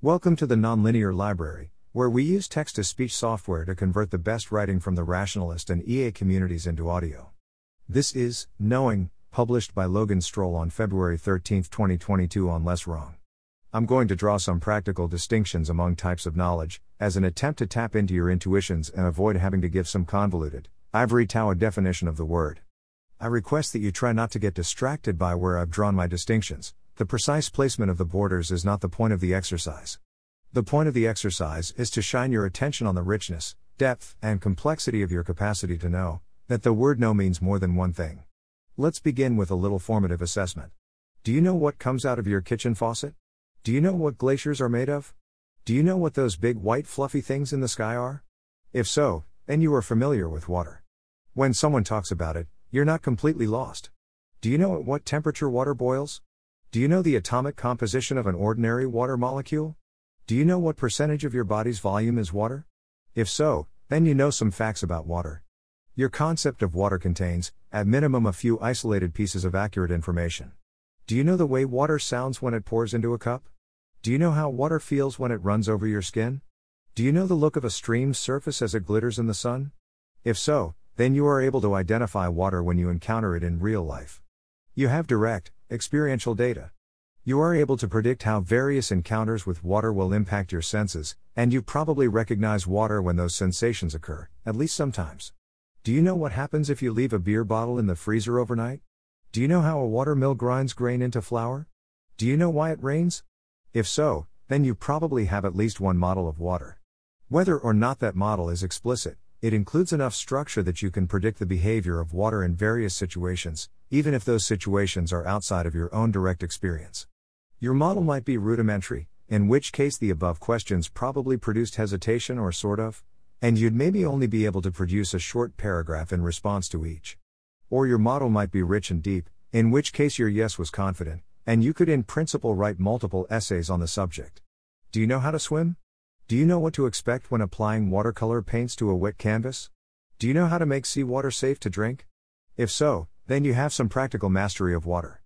Welcome to the Nonlinear Library, where we use text to speech software to convert the best writing from the rationalist and EA communities into audio. This is Knowing, published by Logan Strohl on February 13, 2022, on Less Wrong. I'm going to draw some practical distinctions among types of knowledge, as an attempt to tap into your intuitions and avoid having to give some convoluted, ivory tower definition of the word. I request that you try not to get distracted by where I've drawn my distinctions, the precise placement of the borders is not the point of the exercise. The point of the exercise is to shine your attention on the richness, depth, and complexity of your capacity to know, that the word know means more than one thing. Let's begin with a little formative assessment. Do you know what comes out of your kitchen faucet? Do you know what glaciers are made of? Do you know what those big white fluffy things in the sky are? If so, then you are familiar with water. When someone talks about it, you're not completely lost. Do you know at what temperature water boils? Do you know the atomic composition of an ordinary water molecule? Do you know what percentage of your body's volume is water? If so, then you know some facts about water. Your concept of water contains, at minimum, a few isolated pieces of accurate information. Do you know the way water sounds when it pours into a cup? Do you know how water feels when it runs over your skin? Do you know the look of a stream's surface as it glitters in the sun? If so, then you are able to identify water when you encounter it in real life. You have direct, experiential data. You are able to predict how various encounters with water will impact your senses, and you probably recognize water when those sensations occur, at least sometimes. Do you know what happens if you leave a beer bottle in the freezer overnight? Do you know how a water mill grinds grain into flour? Do you know why it rains? If so, then you probably have at least one model of water. Whether or not that model is explicit, it includes enough structure that you can predict the behavior of water in various situations, even if those situations are outside of your own direct experience. Your model might be rudimentary, in which case the above questions probably produced hesitation or sort of, and you'd maybe only be able to produce a short paragraph in response to each. Or your model might be rich and deep, in which case your yes was confident, and you could in principle write multiple essays on the subject. Do you know how to swim? Do you know what to expect when applying watercolor paints to a wet canvas? Do you know how to make seawater safe to drink? If so, then you have some practical mastery of water.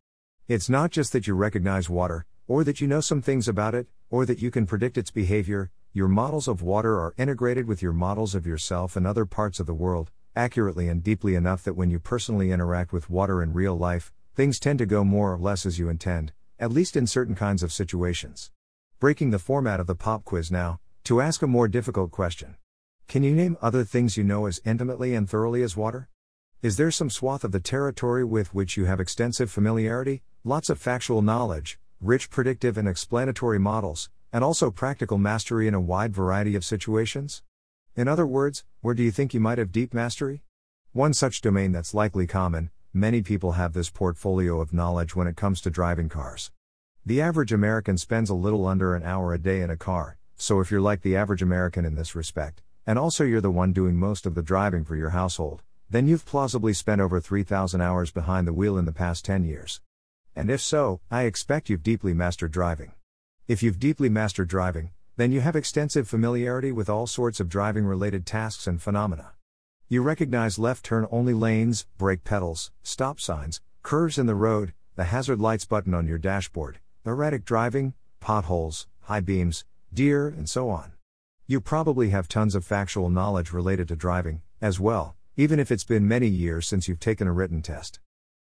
It's not just that you recognize water, or that you know some things about it, or that you can predict its behavior, your models of water are integrated with your models of yourself and other parts of the world, accurately and deeply enough that when you personally interact with water in real life, things tend to go more or less as you intend, at least in certain kinds of situations. Breaking the format of the pop quiz now, to ask a more difficult question. Can you name other things you know as intimately and thoroughly as water? Is there some swath of the territory with which you have extensive familiarity, lots of factual knowledge, rich predictive and explanatory models, and also practical mastery in a wide variety of situations? In other words, where do you think you might have deep mastery? One such domain that's likely common, many people have this portfolio of knowledge when it comes to driving cars. The average American spends a little under an hour a day in a car, so if you're like the average American in this respect, and also you're the one doing most of the driving for your household, then you've plausibly spent over 3,000 hours behind the wheel in the past 10 years. And if so, I expect you've deeply mastered driving. If you've deeply mastered driving, then you have extensive familiarity with all sorts of driving related tasks and phenomena. You recognize left turn only lanes, brake pedals, stop signs, curves in the road, the hazard lights button on your dashboard, erratic driving, potholes, high beams, deer, and so on. You probably have tons of factual knowledge related to driving, as well, even if it's been many years since you've taken a written test.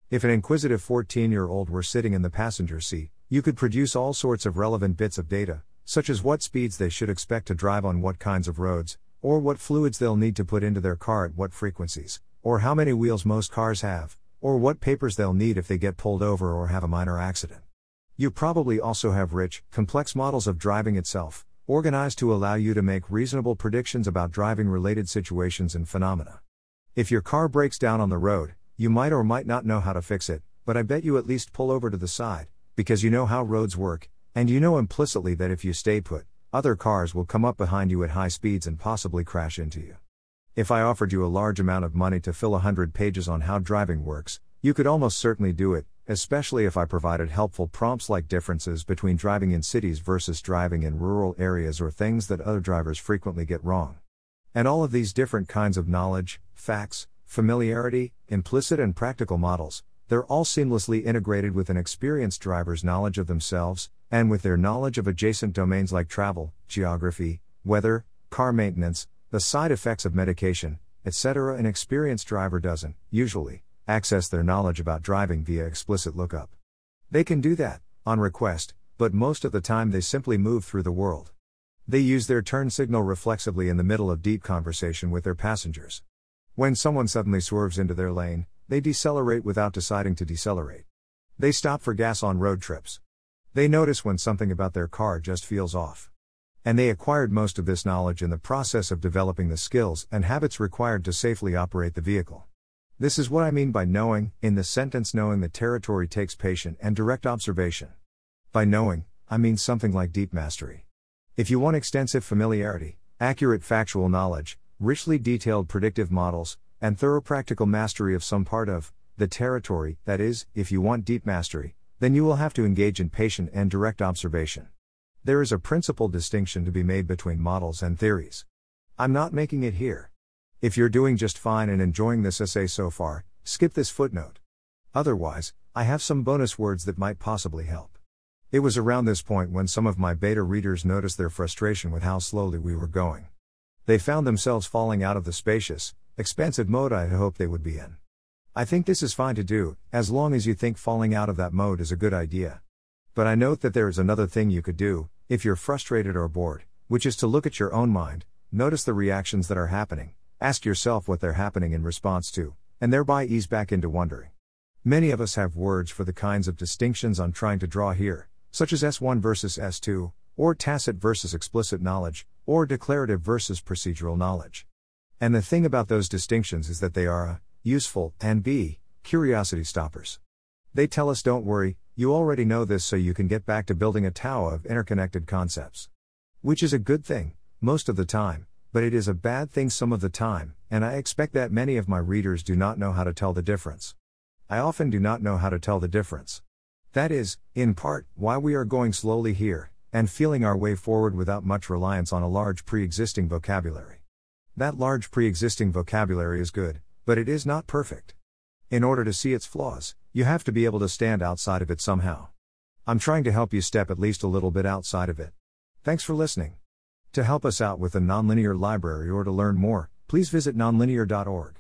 If an inquisitive 14 year old were sitting in the passenger seat, you could produce all sorts of relevant bits of data, such as what speeds they should expect to drive on what kinds of roads, or what fluids they'll need to put into their car at what frequencies, or how many wheels most cars have, or what papers they'll need if they get pulled over or have a minor accident. You probably also have rich, complex models of driving itself, organized to allow you to make reasonable predictions about driving related situations and phenomena. If your car breaks down on the road, you might or might not know how to fix it, but I bet you at least pull over to the side, because you know how roads work, and you know implicitly that if you stay put, other cars will come up behind you at high speeds and possibly crash into you. If I offered you a large amount of money to fill a hundred pages on how driving works, you could almost certainly do it, especially if I provided helpful prompts like differences between driving in cities versus driving in rural areas or things that other drivers frequently get wrong. And all of these different kinds of knowledge, facts, familiarity, implicit and practical models, they're all seamlessly integrated with an experienced driver's knowledge of themselves, and with their knowledge of adjacent domains like travel, geography, weather, car maintenance, the side effects of medication, etc. An experienced driver doesn't, usually, access their knowledge about driving via explicit lookup. They can do that, on request, but most of the time they simply move through the world. They use their turn signal reflexively in the middle of deep conversation with their passengers. When someone suddenly swerves into their lane, they decelerate without deciding to decelerate. They stop for gas on road trips. They notice when something about their car just feels off. And they acquired most of this knowledge in the process of developing the skills and habits required to safely operate the vehicle. This is what I mean by knowing, in the sentence knowing the territory takes patient and direct observation. By knowing, I mean something like deep mastery. If you want extensive familiarity, accurate factual knowledge, richly detailed predictive models, and thorough practical mastery of some part of the territory, that is, if you want deep mastery, then you will have to engage in patient and direct observation. There is a principal distinction to be made between models and theories. I'm not making it here. If you're doing just fine and enjoying this essay so far, skip this footnote. Otherwise, I have some bonus words that might possibly help. It was around this point when some of my beta readers noticed their frustration with how slowly we were going. They found themselves falling out of the spacious, expansive mode I had hoped they would be in. I think this is fine to do, as long as you think falling out of that mode is a good idea. But I note that there is another thing you could do, if you're frustrated or bored, which is to look at your own mind, notice the reactions that are happening, ask yourself what they're happening in response to, and thereby ease back into wondering. Many of us have words for the kinds of distinctions I'm trying to draw here, such as S1 versus S2, or tacit versus explicit knowledge, or declarative versus procedural knowledge. And the thing about those distinctions is that they are a, useful, and b, curiosity stoppers. They tell us don't worry, you already know this so you can get back to building a tower of interconnected concepts. Which is a good thing, most of the time, but it is a bad thing some of the time, and I expect that many of my readers do not know how to tell the difference. I often do not know how to tell the difference. That is, in part, why we are going slowly here, and feeling our way forward without much reliance on a large pre existing vocabulary. That large pre existing vocabulary is good, but it is not perfect. In order to see its flaws, you have to be able to stand outside of it somehow. I'm trying to help you step at least a little bit outside of it. Thanks for listening. To help us out with the Nonlinear Library or to learn more, please visit nonlinear.org.